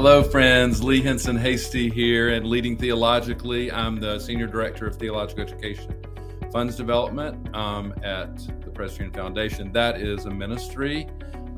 Hello, friends. Lee Hinson Hasty here and Leading Theologically. I'm the Senior Director of Theological Education Funds Development um, at the Presbyterian Foundation. That is a ministry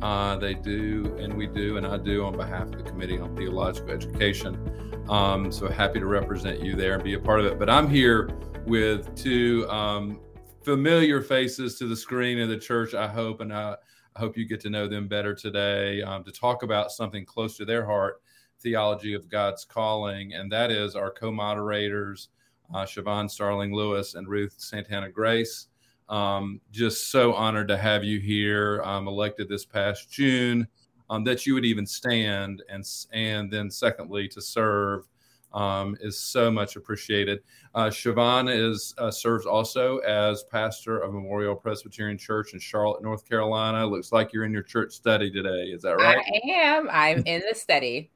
uh, they do, and we do, and I do on behalf of the Committee on Theological Education. Um, so happy to represent you there and be a part of it. But I'm here with two um, familiar faces to the screen of the church, I hope, and I, I hope you get to know them better today um, to talk about something close to their heart theology of God's calling, and that is our co moderators, uh, Shavon Starling Louis and Ruth Santana Grace. Um, just so honored to have you here. Um, elected this past June, um, that you would even stand, and and then secondly to serve um, is so much appreciated. Uh, Shavon is uh, serves also as pastor of Memorial Presbyterian Church in Charlotte, North Carolina. Looks like you're in your church study today. Is that right? I am. I'm in the study.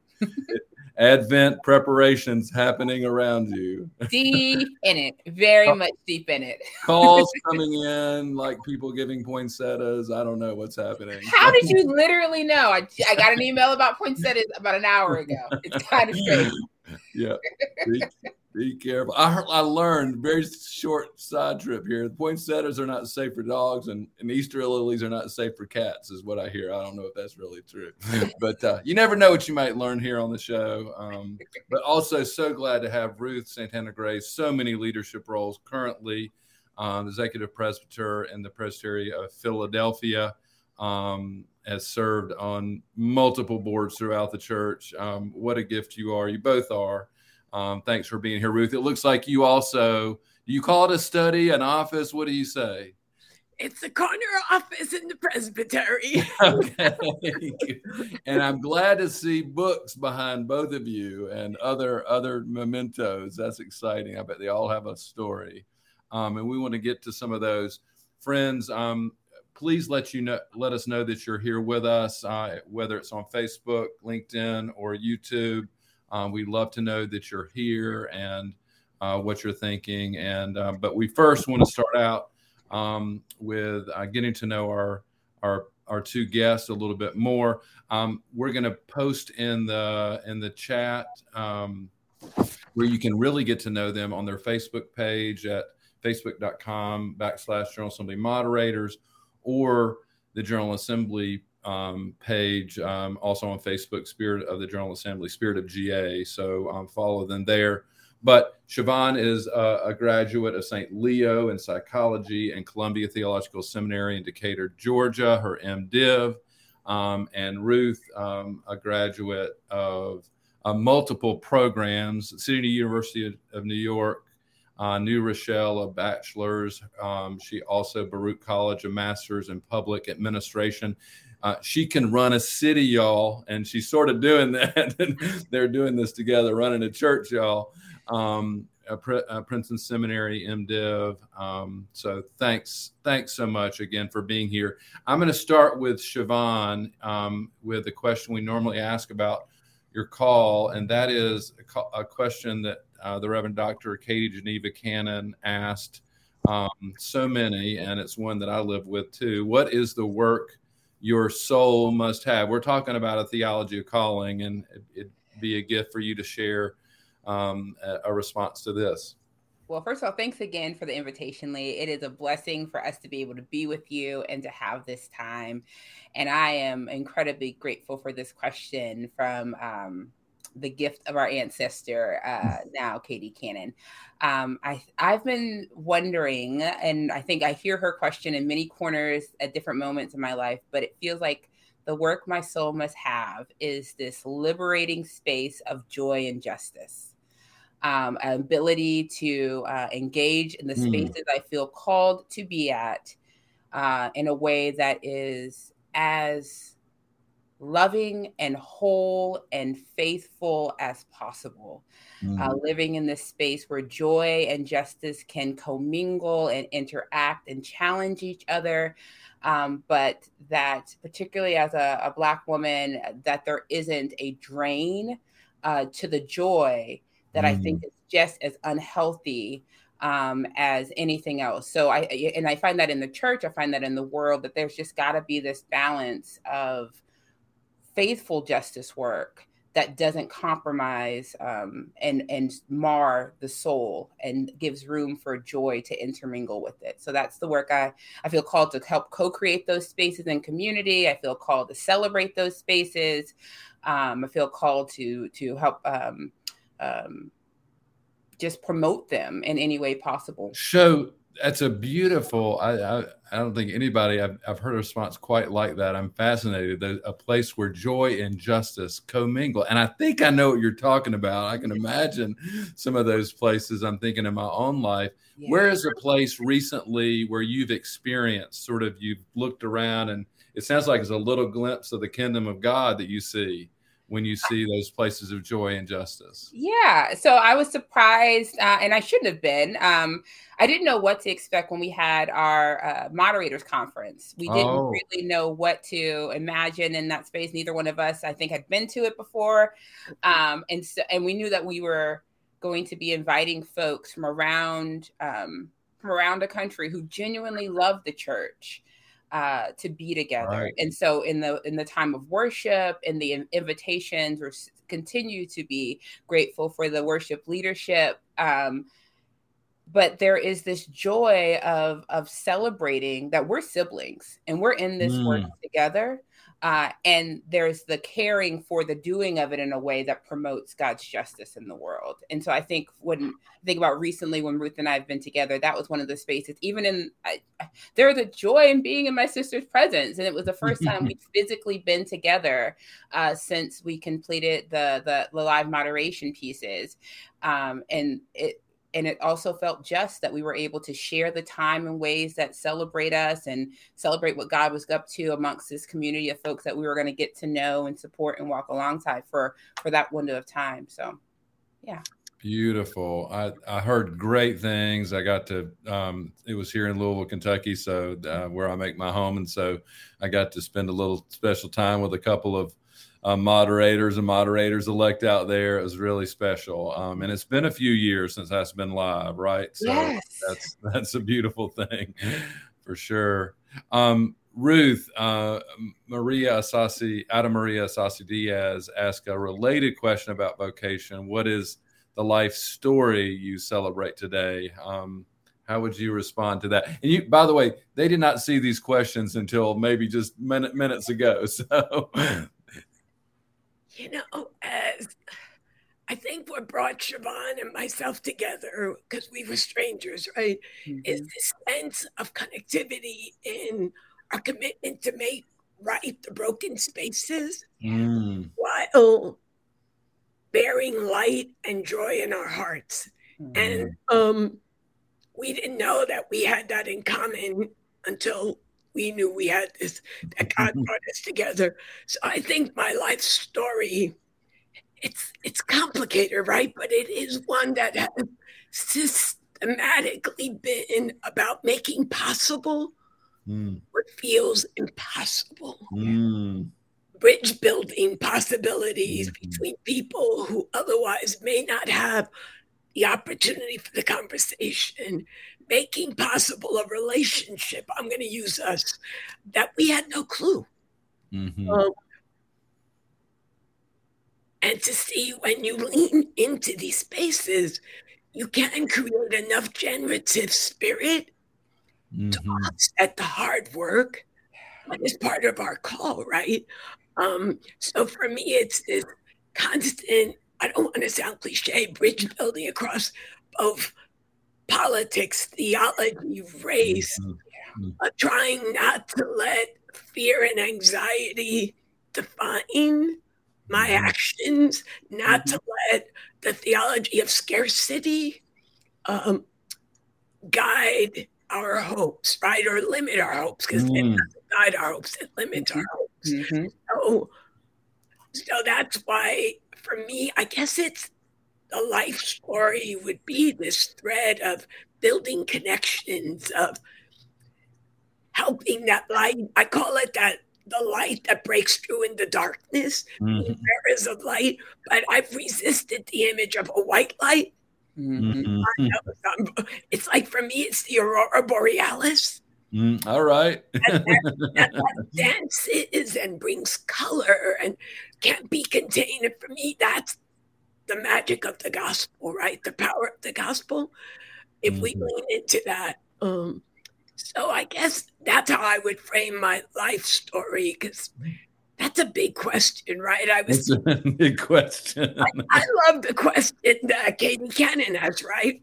Advent preparations happening around you. Deep in it, very much deep in it. Calls coming in, like people giving poinsettias. I don't know what's happening. How did you literally know? I, I got an email about poinsettias about an hour ago. It's kind of crazy. Yeah. Be careful. I, I learned very short side trip here. The poinsettias are not safe for dogs, and, and Easter lilies are not safe for cats, is what I hear. I don't know if that's really true, but uh, you never know what you might learn here on the show. Um, but also, so glad to have Ruth Santana Grace. So many leadership roles currently, um, executive presbyter in the Presbytery of Philadelphia. Um, has served on multiple boards throughout the church. Um, what a gift you are. You both are. Um, thanks for being here, Ruth. It looks like you also you call it a study, an office. What do you say? It's a corner office in the presbytery. okay. and I'm glad to see books behind both of you and other other mementos. That's exciting. I bet they all have a story. Um, and we want to get to some of those. Friends, um, please let you know let us know that you're here with us, uh, whether it's on Facebook, LinkedIn, or YouTube. Um, we'd love to know that you're here and uh, what you're thinking. And uh, but we first want to start out um, with uh, getting to know our our our two guests a little bit more. Um, we're going to post in the in the chat um, where you can really get to know them on their Facebook page at facebook.com backslash General Assembly moderators or the General Assembly um, page, um, also on Facebook, Spirit of the General Assembly, Spirit of GA. So um, follow them there. But Shavon is a, a, graduate of St. Leo in psychology and Columbia Theological Seminary in Decatur, Georgia, her MDiv. Um, and Ruth, um, a graduate of uh, multiple programs, City University of, of New York, uh, New Rochelle, a bachelor's. Um, she also Baruch College, a master's in public administration. Uh, she can run a city, y'all, and she's sort of doing that. They're doing this together, running a church, y'all. Um, a, a Princeton Seminary MDiv. Um, so thanks, thanks so much again for being here. I'm going to start with Shavon um, with the question we normally ask about your call, and that is a, a question that uh, the Reverend Dr. Katie Geneva Cannon asked um, so many, and it's one that I live with too. What is the work your soul must have. We're talking about a theology of calling, and it'd be a gift for you to share um, a, response to this. Well, first of all, thanks again for the invitation, Lee. It is a blessing for us to be able to be with you and to have this time. And I am incredibly grateful for this question from um, the gift of our ancestor, uh, now Katie Cannon. Um, I, I've been wondering, and I think I hear her question in many corners at different moments in my life, but it feels like the work my soul must have is this liberating space of joy and justice. Um, ability to uh, engage in the hmm. spaces mm. I feel called to be at uh, in a way that is as loving and whole and faithful as possible. Uh, mm-hmm. Uh, living in this space where joy and justice can commingle and interact and challenge each other. Um, but that, particularly as a, a, Black woman, that there isn't a drain uh, to the joy that mm-hmm. I think mm. is just as unhealthy um, as anything else. So I and I find that in the church, I find that in the world that there's just got to be this balance of faithful justice work that doesn't compromise um, and and mar the soul and gives room for joy to intermingle with it. So that's the work I I feel called to help co-create those spaces in community. I feel called to celebrate those spaces. Um, I feel called to to help um, um, just promote them in any way possible. So that's a beautiful. I, I, I don't think anybody I've, I've heard a response quite like that. I'm fascinated. There's a place where joy and justice commingle, and I think I know what you're talking about. I can imagine some of those places. I'm thinking in my own life. Yeah. Where is a place recently where you've experienced sort of you've looked around and it sounds like it's a little glimpse of the kingdom of God that you see when you see those places of joy and justice? Yeah. So I was surprised, uh, and I shouldn't have been. Um, I didn't know what to expect when we had our uh, moderators conference. We didn't oh. really know what to imagine in that space. Neither one of us, I think, had been to it before, um, and so and we knew that we were going to be inviting folks from around um, from around the country who genuinely love the church uh, to be together. Right. And so in the in the time of worship and the invitations, we continue to be grateful for the worship leadership. Um, but there is this joy of of celebrating that we're siblings and we're in this mm. work together uh, and there's the caring for the doing of it in a way that promotes God's justice in the world. And so I think when I think about recently when Ruth and I have been together, that was one of the spaces. Even in I, there's a joy in being in my sister's presence, and it was the first time we've physically been together uh, since we completed the, the the live moderation pieces. Um, and it and it also felt just that we were able to share the time in ways that celebrate us and celebrate what God was up to amongst this community of folks that we were going to get to know and support and walk alongside for for that window of time. So, yeah. Beautiful. I, I heard great things. I got to, um, it was here in Louisville, Kentucky, so uh, where I make my home. And so I got to spend a little special time with a couple of uh, moderators and moderators elect out there. It was really special. Um, and it's been a few years since that's been live, right? So yes. that's that's a beautiful thing for sure. Um, Ruth, uh, Maria Isasi, Ada Maria Isasi Diaz asked a related question about vocation. What is the life story you celebrate today? Um, how would you respond to that? And you, by the way, they did not see these questions until maybe just minute, minutes ago. So you know, as I think what brought Shavon and myself together, because we were strangers, right, mm-hmm. is this sense of connectivity in our commitment to make right the broken spaces mm. while bearing light and joy in our hearts. Mm. And um, we didn't know that we had that in common until we knew we had this, that God brought us together. So I think my life story, it's it's complicated, right? But it is one that has systematically been about making possible mm. what feels impossible. Mm. Bridge building possibilities mm-hmm. between people who otherwise may not have the opportunity for the conversation making possible a relationship. I'm going to use us that we had no clue. Mm-hmm. Um, and to see when you lean into these spaces, you can create enough generative spirit mm-hmm. to offset the hard work. That is part of our call, right? Um, so for me, it's this constant, I don't want to sound cliche, bridge building across both politics, theology, race, mm-hmm. uh, trying not to let fear and anxiety define my mm-hmm. actions, not mm-hmm. to let the theology of scarcity um, guide our hopes, right? Or limit our hopes, because mm. it doesn't guide our hopes, it limits our hopes. Mm-hmm. So, so that's why, for me, I guess it's a life story would be this thread of building connections, of helping that light. I call it that the light that breaks through in the darkness. Mm-hmm. There is a light, but I've resisted the image of a white light. Mm-hmm. It's like for me, it's the aurora borealis. Mm, all right. that, that, that dances and brings color and can't be contained. And for me, that's the magic of the gospel, right? The power of the gospel. If mm-hmm. we lean into that. Um, so I guess that's how I would frame my life story because that's a big question, right? I was a big question. I, I, love the question that Katie Cannon has, right?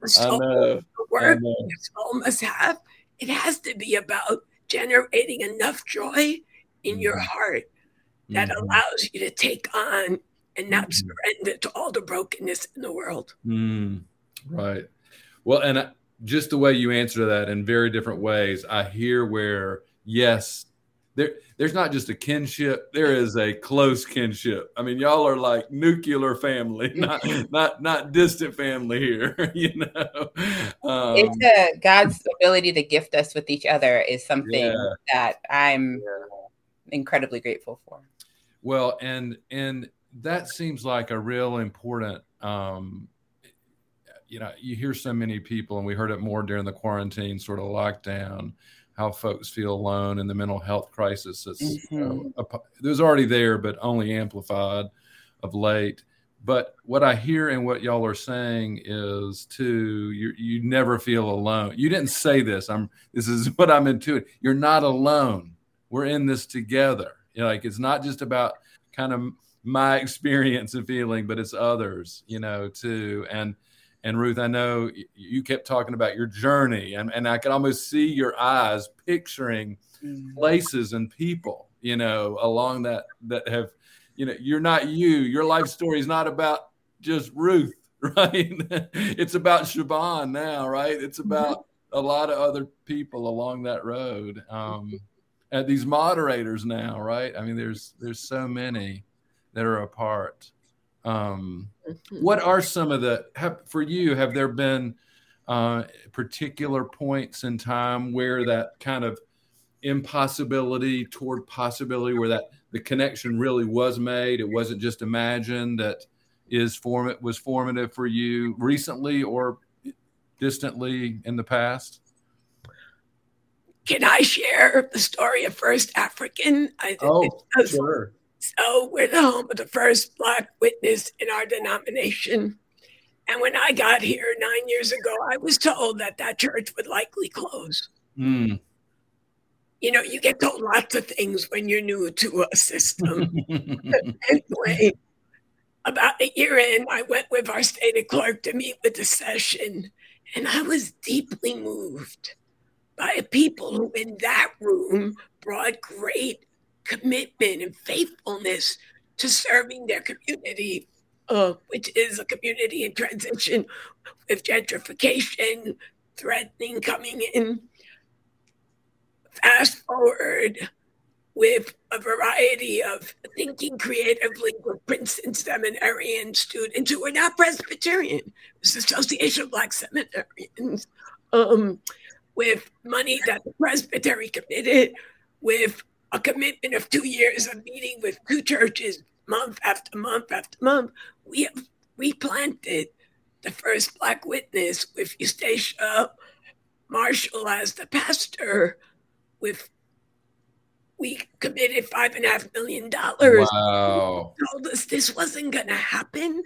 The soul, the work the soul must have. It has to be about generating enough joy in mm-hmm. your heart that mm-hmm. allows you to take on and not mm-hmm. surrender to all the brokenness in the world. Mm, right. Well, and just the way you answer that in very different ways, I hear where, yes, there, there's not just a kinship, there is a close kinship. I mean, y'all are like nuclear family, not not not distant family here, you know. Um, it's a, God's ability to gift us with each other is something yeah. that I'm yeah. incredibly grateful for. Well, and and that seems like a real important um, you know you hear so many people and we heard it more during the quarantine sort of lockdown how folks feel alone in the mental health crisis that's mm-hmm. it was already there but only amplified of late. But what i hear and what y'all are saying is too you you never feel alone. You didn't say this. I'm this is what i'm into you're not alone. We're in this together. You know, like it's not just about kind of my experience and feeling, but it's others, you know, too. And and Ruth, I know you kept talking about your journey, and, and I can almost see your eyes picturing mm-hmm. places and people, you know, along that that have, you know, you're not you. Your life story is not about just Ruth, right? it's about Shavon now, right? It's mm-hmm. about a lot of other people along that road. Um, and these moderators now, right? I mean, there's there's so many that are apart. Um, mm-hmm. what are some of the have, for you? Have there been uh, particular points in time where that kind of impossibility toward possibility, where that the connection really was made? It wasn't just imagined. That is form it was formative for you recently or distantly in the past. Can I share the story of First African? I oh, sure. So we're the home of the first Black witness in our denomination. And when I got here nine years ago, I was told that that church would likely close. Mm. You know, you get told lots of things when you're new to a system. anyway, about a year in, I went with our state clerk to meet with the session, and I was deeply moved by people who in that room brought great commitment and faithfulness to serving their community, uh, which is a community in transition with gentrification threatening coming in. Fast forward with a variety of thinking creatively with Princeton seminarian students who are now Presbyterian. It's the Association of Black Seminarians. Um, with money that the presbytery committed, with a commitment of two years of meeting with two churches month after month after month, we have replanted the first Black witness with Eustacia Marshall as the pastor. With we committed five and a half million dollars. Wow! Told us this wasn't going to happen,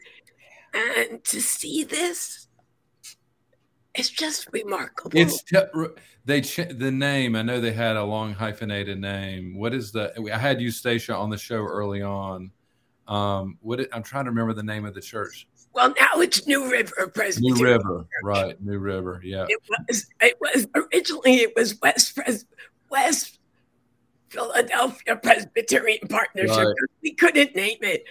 and to see this it's just remarkable. It's they ch- the name. I know they had a long hyphenated name. What is the? I had Eustacia on the show early on. Um, what it, I'm trying to remember the name of the church. Well, now it's New River Presbyterian. New River, church. right? New River, yeah. It was. It was originally. It was West Pres- West Philadelphia Presbyterian Partnership. Right. We couldn't name it,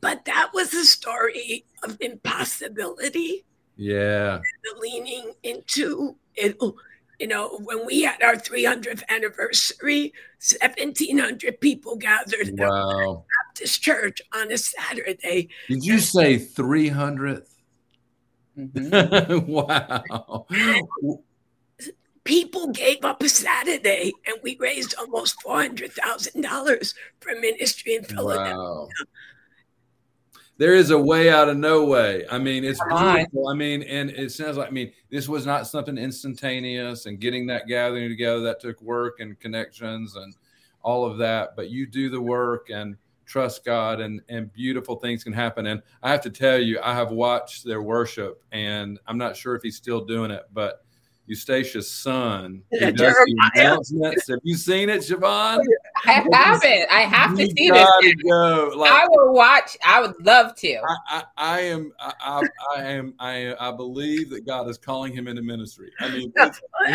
but that was a story of impossibility yeah. leaning into it. You know, when we had our 300th anniversary, 1,700 people gathered wow. at Baptist Church on a Saturday. Did you say 300th? Mm-hmm. wow. people gave up a Saturday, and we raised almost $400,000 for ministry in Philadelphia. Wow there is a way out of no way. I mean, it's beautiful. I mean, and it sounds like I mean, this was not something instantaneous and getting that gathering together that took work and connections and all of that. But you do the work and trust God and and beautiful things can happen. And I have to tell you, I have watched their worship, and I'm not sure if he's still doing it, but Eustacia's son. He does the announcements. Have you seen it, Shavon? I haven't. I have to see this. Go. Like, I will watch. I would love to. I, I, I am. I, I, am. I. I believe that God is calling him into ministry. I mean, it's, like,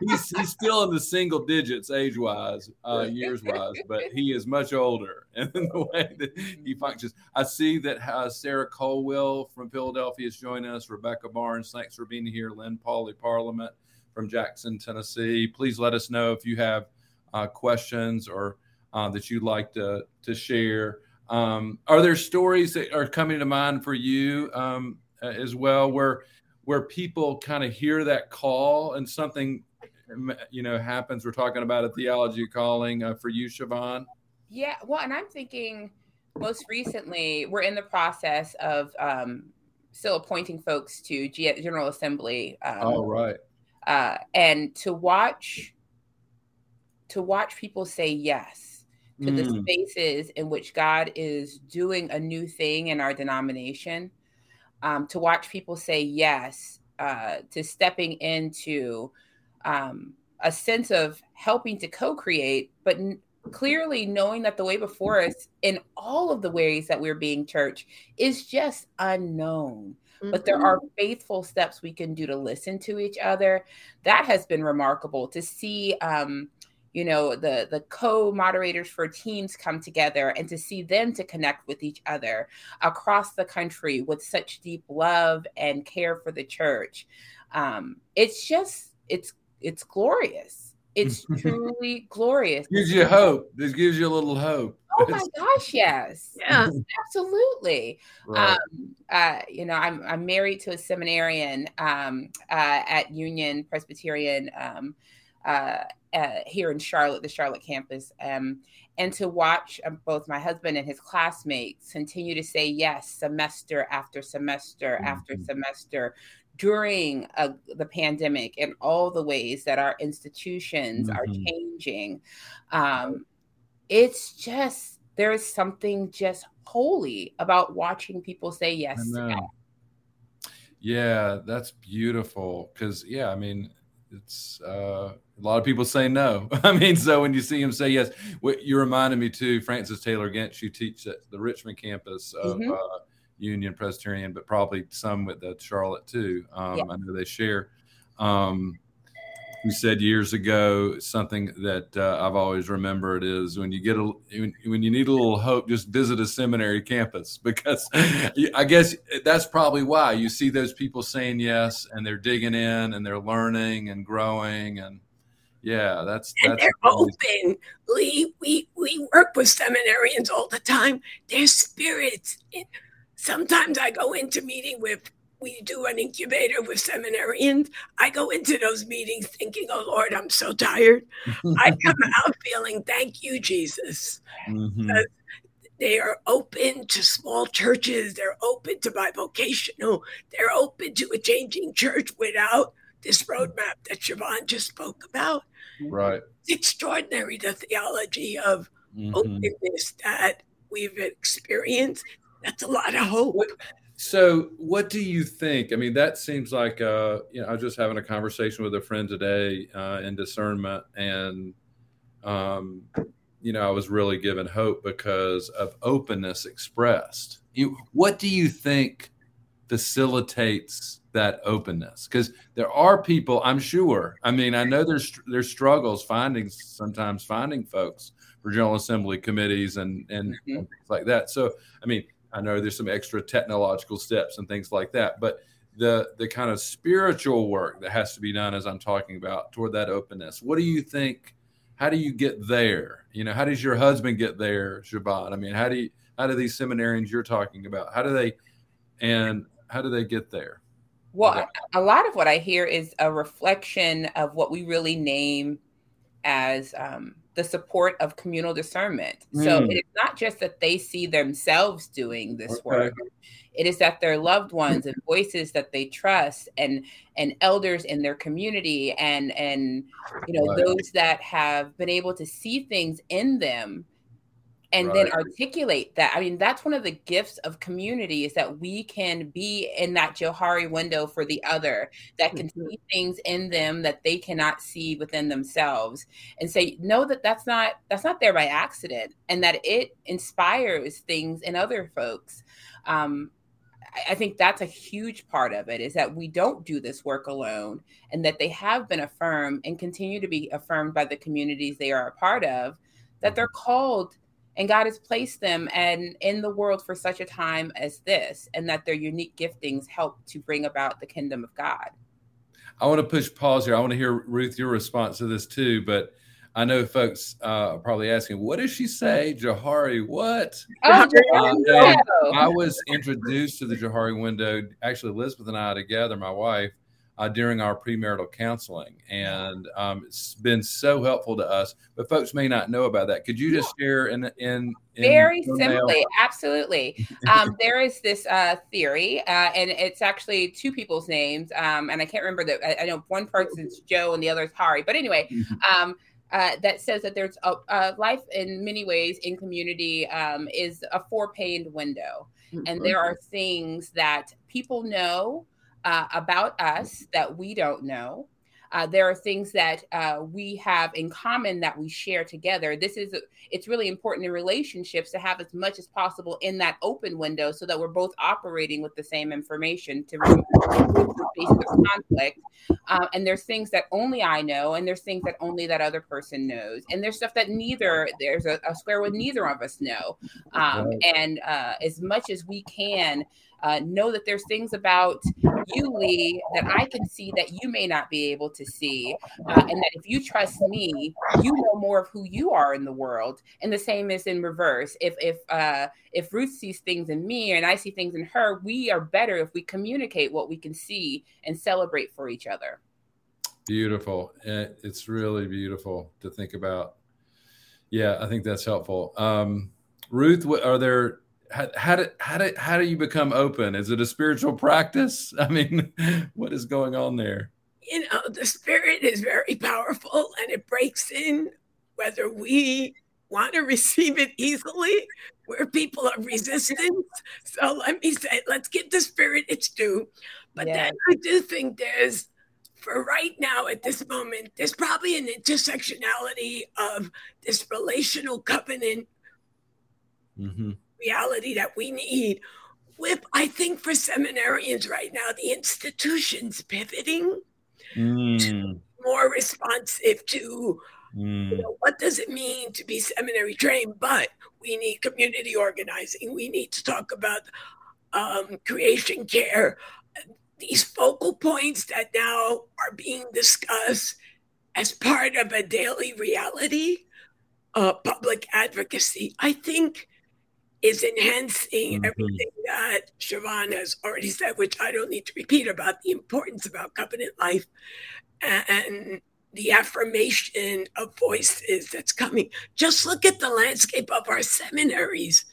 he's he's still in the single digits age wise, uh, years wise, but he is much older, and the way that he functions. I see that uh, Sarah Colwell from Philadelphia is joining us. Rebecca Barnes, thanks for being here. Lynn Pauley Parliament from Jackson, Tennessee. Please let us know if you have uh, questions or uh, that you'd like to, to share. Um, are there stories that are coming to mind for you um, as well where where people kind of hear that call and something you know happens? We're talking about a theology calling uh, for you, Shavon. Yeah, well, and I'm thinking most recently we're in the process of um, still appointing folks to G- General Assembly. Um, oh, right uh, and to watch to watch people say yes to mm. the spaces in which God is doing a new thing in our denomination, um, to watch people say yes uh, to stepping into um, a sense of helping to co-create, but n- clearly knowing that the way before us, in all of the ways that we're being church, is just unknown mm-hmm. but there mm-hmm. are faithful steps we can do to listen to each other. That has been remarkable to see. Um, you know the the co-moderators for teams come together and to see them to connect with each other across the country with such deep love and care for the church um, it's just it's it's glorious it's truly glorious gives you hope this gives you a little hope Oh my gosh, yes. Yeah. Absolutely. Right. Um, uh, you know, I'm I'm married to a seminarian um, uh, at Union Presbyterian um, uh, uh here in Charlotte, the Charlotte campus. Um, and to watch um, both my husband and his classmates continue to say yes semester after semester mm-hmm. after semester during uh, the pandemic and all the ways that our institutions mm-hmm. are changing um, it's just there is something just holy about watching people say yes Yeah, that's beautiful. Because yeah, I mean, it's uh, a lot of people say no. I mean, so when you see him say yes, what you reminded me too, Frances Taylor Gench, you teach at the Richmond campus of mm-hmm. uh, Union Presbyterian, but probably some with the Charlotte too. Um, yeah. I know they share. Um, you said years ago something that uh, I've always remembered is when you get a when, you need a little hope, just visit a seminary campus because I guess that's probably why you see those people saying yes and they're digging in and they're learning and growing and yeah, that's that's they're open. We we we work with seminarians all the time. They're spirits. Sometimes I go into meeting with we do an incubator with seminarians. I go into those meetings thinking, oh Lord, I'm so tired. I come out feeling, thank you, Jesus. Mm-hmm. They are open to small churches. They're open to bivocational. They're open to a changing church without this roadmap that Shavon just spoke about. Right. It's extraordinary the theology of mm-hmm. openness that we've experienced. That's a lot of hope. So, what do you think? I mean, that seems like uh, you know, I was just having a conversation with a friend today uh, in discernment, and um, you know, I was really given hope because of openness expressed. You, what do you think facilitates that openness? Because there are people, I'm sure. I mean, I know there's there's struggles finding sometimes finding folks for General Assembly committees and and, mm-hmm. things like that. So, I mean I know there's some extra technological steps and things like that, but the the kind of spiritual work that has to be done as I'm talking about toward that openness. What do you think? How do you get there? You know, how does your husband get there, Shavon? I mean, how do you, how do these seminarians you're talking about? How do they and how do they get there? Well, a lot of what I hear is a reflection of what we really name as um, the support of communal discernment. Mm. So it is not just that they see themselves doing this okay. work. It is that their loved ones and voices that they trust and and elders in their community and and you know right. those that have been able to see things in them and right. then articulate that. I mean, that's one of the gifts of community is that we can be in that Johari window for the other that can mm-hmm. see things in them that they cannot see within themselves and say, no, that that's not, that's not there by accident and that it inspires things in other folks. Um, I think that's a huge part of it is that we don't do this work alone and that they have been affirmed and continue to be affirmed by the communities they are a part of, that they're mm-hmm. called and God has placed them and in the world for such a time as this, and that their unique giftings help to bring about the kingdom of God. I want to push pause here. I want to hear Ruth your response to this too, but I know folks uh, are probably asking, "What does she say, Johari? What?" Oh, uh, I was introduced to the Johari window. Actually, Elizabeth and I together, my wife, uh, during our premarital counseling, and um, it's been so helpful to us. But folks may not know about that. Could you just share in in, in very simply? Absolutely. Um, there is this uh, theory, uh, and it's actually two people's names, um, and I can't remember that. I, I, know one person's Joe and the other is Hari. But anyway. Um, uh, that says that there's a, life in many ways in community um, is a four paned window. Mm-hmm. And there are things that people know uh, about us that we don't know. Uh, there are things that uh, we have in common that we share together. This is it's really important in relationships to have as much as possible in that open window, so that we're both operating with the same information to remove the of conflict. Uh, and there's things that only I know, and there's things that only that other person knows, and there's stuff that neither there's a, a square with neither of us know. Um, and uh, as much as we can uh, know that there's things about you, Lee, that I can see that you may not be able to see. Uh, and that if you trust me, you know more of who you are in the world. And the same is in reverse. If if uh, if Ruth sees things in me and I see things in her, we are better if we communicate what we can see and celebrate for each other. Beautiful. It's really beautiful to think about. Yeah, I think that's helpful. Um, Ruth, are there how, how do how do how do you become open? Is it a spiritual practice? I mean, what is going on there? You know, the spirit is very powerful and it breaks in whether we want to receive it easily, where people are resistant. So let me say, let's give the spirit its due. But yeah. then I do think there's for right now at this moment, there's probably an intersectionality of this relational covenant mm-hmm reality that we need with i think for seminarians right now the institutions pivoting mm. to more responsive to mm. you know, what does it mean to be seminary trained but we need community organizing we need to talk about um, creation care these focal points that now are being discussed as part of a daily reality uh, public advocacy i think is enhancing mm-hmm. everything that Shavon has already said, which I don't need to repeat about the importance about covenant life and the affirmation of voices that's coming. Just look at the landscape of our seminaries,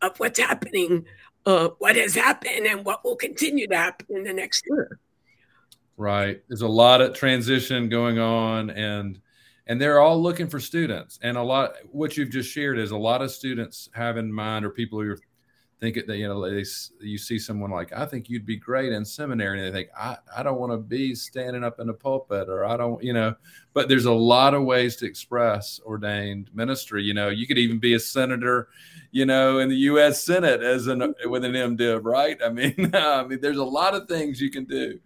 of what's happening, uh, what has happened, and what will continue to happen in the next year. Right. There's a lot of transition going on, and and they're all looking for students. And a lot what you've just shared is a lot of students have in mind or people who are thinking that you know they, you see someone like i think you'd be great in seminary. And they think i, I don't want to be standing up in a pulpit or i don't you know. But there's a lot of ways to express ordained ministry. You know you could even be a senator you know, in the U.S. Senate as an with an MDiv, right? I mean, I mean, there's a lot of things you can do,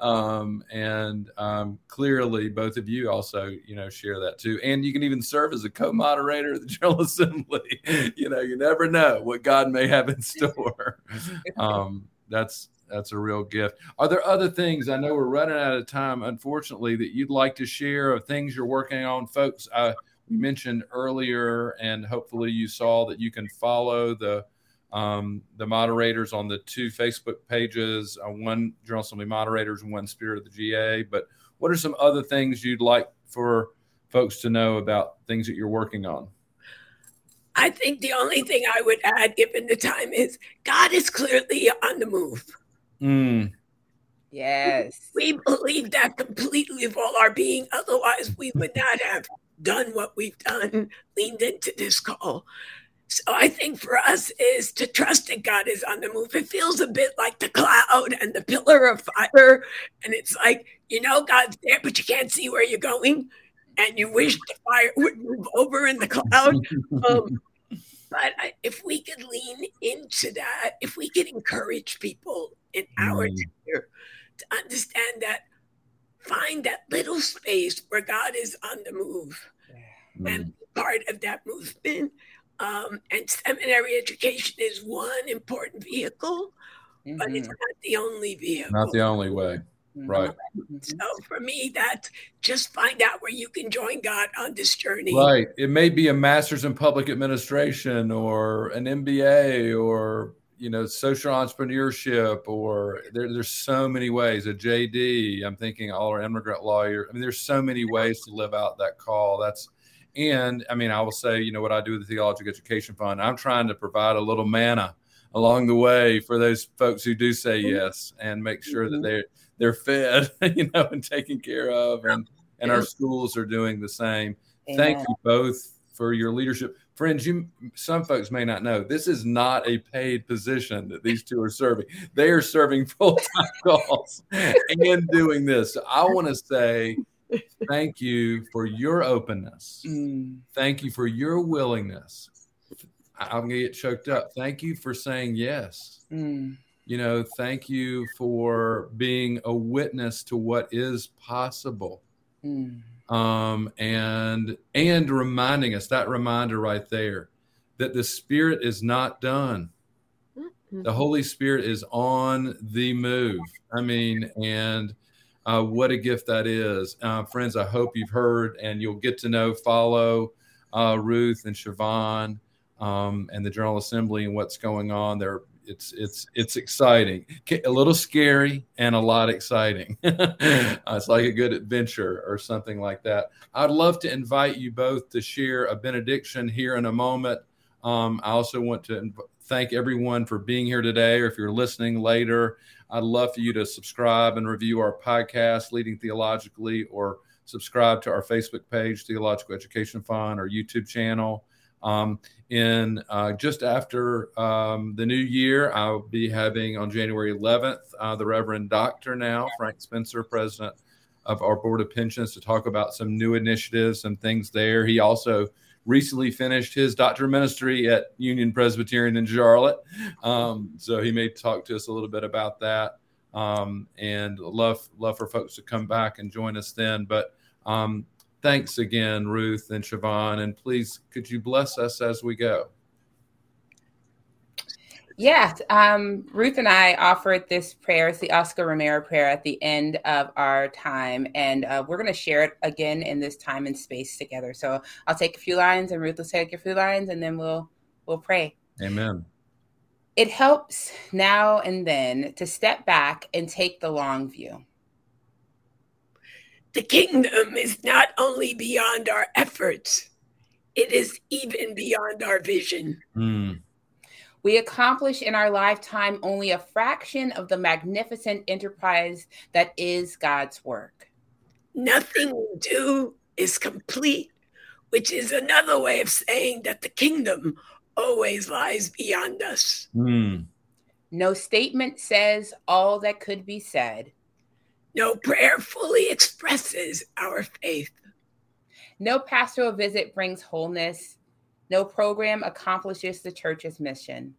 um, and um, clearly, both of you also, you know, share that too. And you can even serve as a co-moderator of the General Assembly. you know, you never know what God may have in store. Um, that's that's a real gift. Are there other things? I know we're running out of time, unfortunately, that you'd like to share of things you're working on, folks. Uh, mentioned earlier, and hopefully you saw that you can follow the um, the moderators on the two Facebook pages, uh, one General Assembly moderators and one Spirit of the GA. But what are some other things you'd like for folks to know about things that you're working on? I think the only thing I would add, given the time, is God is clearly on the move. Mm. Yes. We believe that completely with all our being. Otherwise, we would not have done what we've done, leaned into this call. So I think for us is to trust that God is on the move. It feels a bit like the cloud and the pillar of fire. And it's like, you know, God's there, but you can't see where you're going. And you wish the fire would move over in the cloud. Um, but if we could lean into that, if we could encourage people in our mm. to understand that, find that little space where God is on the move mm. and part of that movement. Um, and seminary education is one important vehicle, mm-hmm. but it's mm-hmm. not the only vehicle. Not the only way. Mm-hmm. Right. So for me, that's just find out where you can join God on this journey. Right. It may be a master's in public administration or an MBA or you know social entrepreneurship or there, there's so many ways a jd i'm thinking all our immigrant lawyer i mean there's so many ways to live out that call that's and i mean i will say you know what i do with the theological education fund i'm trying to provide a little manna along the way for those folks who do say mm-hmm. yes and make sure that they're they're fed you know and taken care of and and our schools are doing the same. Amen. thank you both for your leadership. Friends you some folks may not know this is not a paid position that these two are serving. They are serving full-time calls and doing this. So i want to say thank you for your openness mm. thank you for your willingness i'm gonna get choked up thank you for saying yes mm. you know thank you for being a witness to what is possible mm um, and and reminding us that reminder right there that the Spirit is not done. Mm-hmm. The Holy Spirit is on the move. I mean, and uh, what a gift that is, uh, friends. I hope you've heard, and you'll get to know, follow uh, Ruth and Shavon um, and the General Assembly and what's going on. They're it's it's it's exciting, a little scary, and a lot exciting. uh, it's like a good adventure or something like that. I'd love to invite you both to share a benediction here in a moment. Um, I also want to thank everyone for being here today, or if you're listening later, I'd love for you to subscribe and review our podcast, Leading Theologically, or subscribe to our Facebook page, Theological Education Fund, or YouTube channel. Um, in uh, just after um, the new year, I'll be having on January 11th uh, the Reverend Doctor now, Frank Spencer, president of our Board of Pensions, to talk about some new initiatives and things there. He also recently finished his doctor ministry at Union Presbyterian in Charlotte. Um, so he may talk to us a little bit about that. Um, and love love for folks to come back and join us then. But um, thanks again, Ruth and Shavon. And please, could you bless us as we go? Yeah, um, Ruth and I offered this prayer. It's the Oscar Romero prayer at the end of our time, and uh, we're going to share it again in this time and space together. So I'll take a few lines, and Ruth will take a few lines, and then we'll we'll pray. Amen. It helps now and then to step back and take the long view. The kingdom is not only beyond our efforts, it is even beyond our vision. Mm. We accomplish in our lifetime only a fraction of the magnificent enterprise that is God's work. Nothing we do is complete, which is another way of saying that the kingdom always lies beyond us. Mm. No statement says all that could be said. No prayer fully expresses our faith. No pastoral visit brings wholeness. No program accomplishes the church's mission.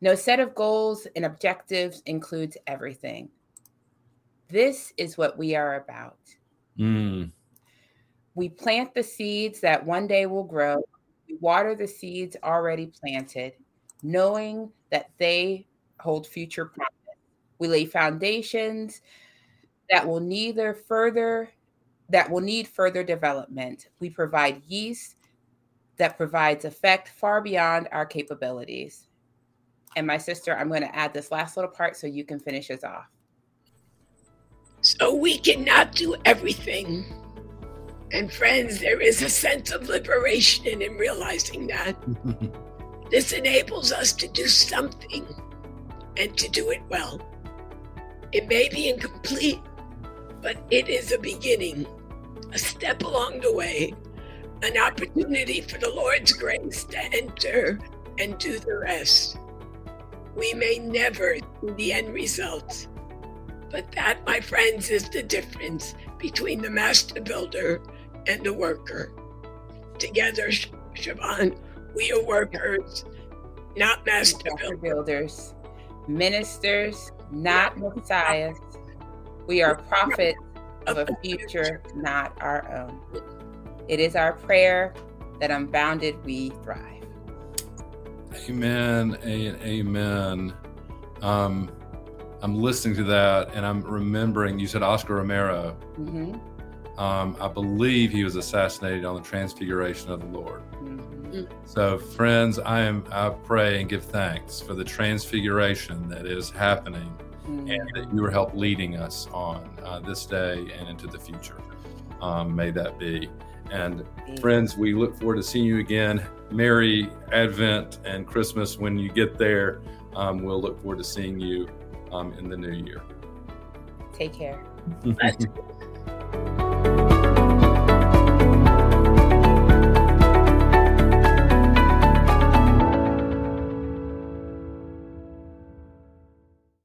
No set of goals and objectives includes everything. This is what we are about. Mm. We plant the seeds that one day will grow. We water the seeds already planted, knowing that they hold future promise. We lay foundations that will neither further that will need further development. We provide yeast that provides effect far beyond our capabilities. And my sister, I'm going to add this last little part so you can finish us off. So we cannot do everything, And friends, there is a sense of liberation in realizing that. this enables us to do something and to do it well. It may be incomplete, but it is a beginning, a step along the way, an opportunity for the Lord's grace to enter and do the rest. We may never see the end result, but that, my friends, is the difference between the master builder and the worker. Together, Shavon, we are workers, not master, master builders. ministers, not messiahs. We are prophets of a future not our own. It is our prayer that unbounded we thrive. Amen. Amen. Um, I'm listening to that and I'm remembering you said Oscar Romero. Mm-hmm. Um, I believe he was assassinated on the Transfiguration of the Lord. Mm-hmm. So, friends, I am I pray and give thanks for the transfiguration that is happening, mm-hmm. and that you are help leading us on uh, this day and into the future. Um, may that be. And friends, we look forward to seeing you again. Merry Advent and Christmas when you get there. Um, we'll look forward to seeing you um, in the new year. Take care.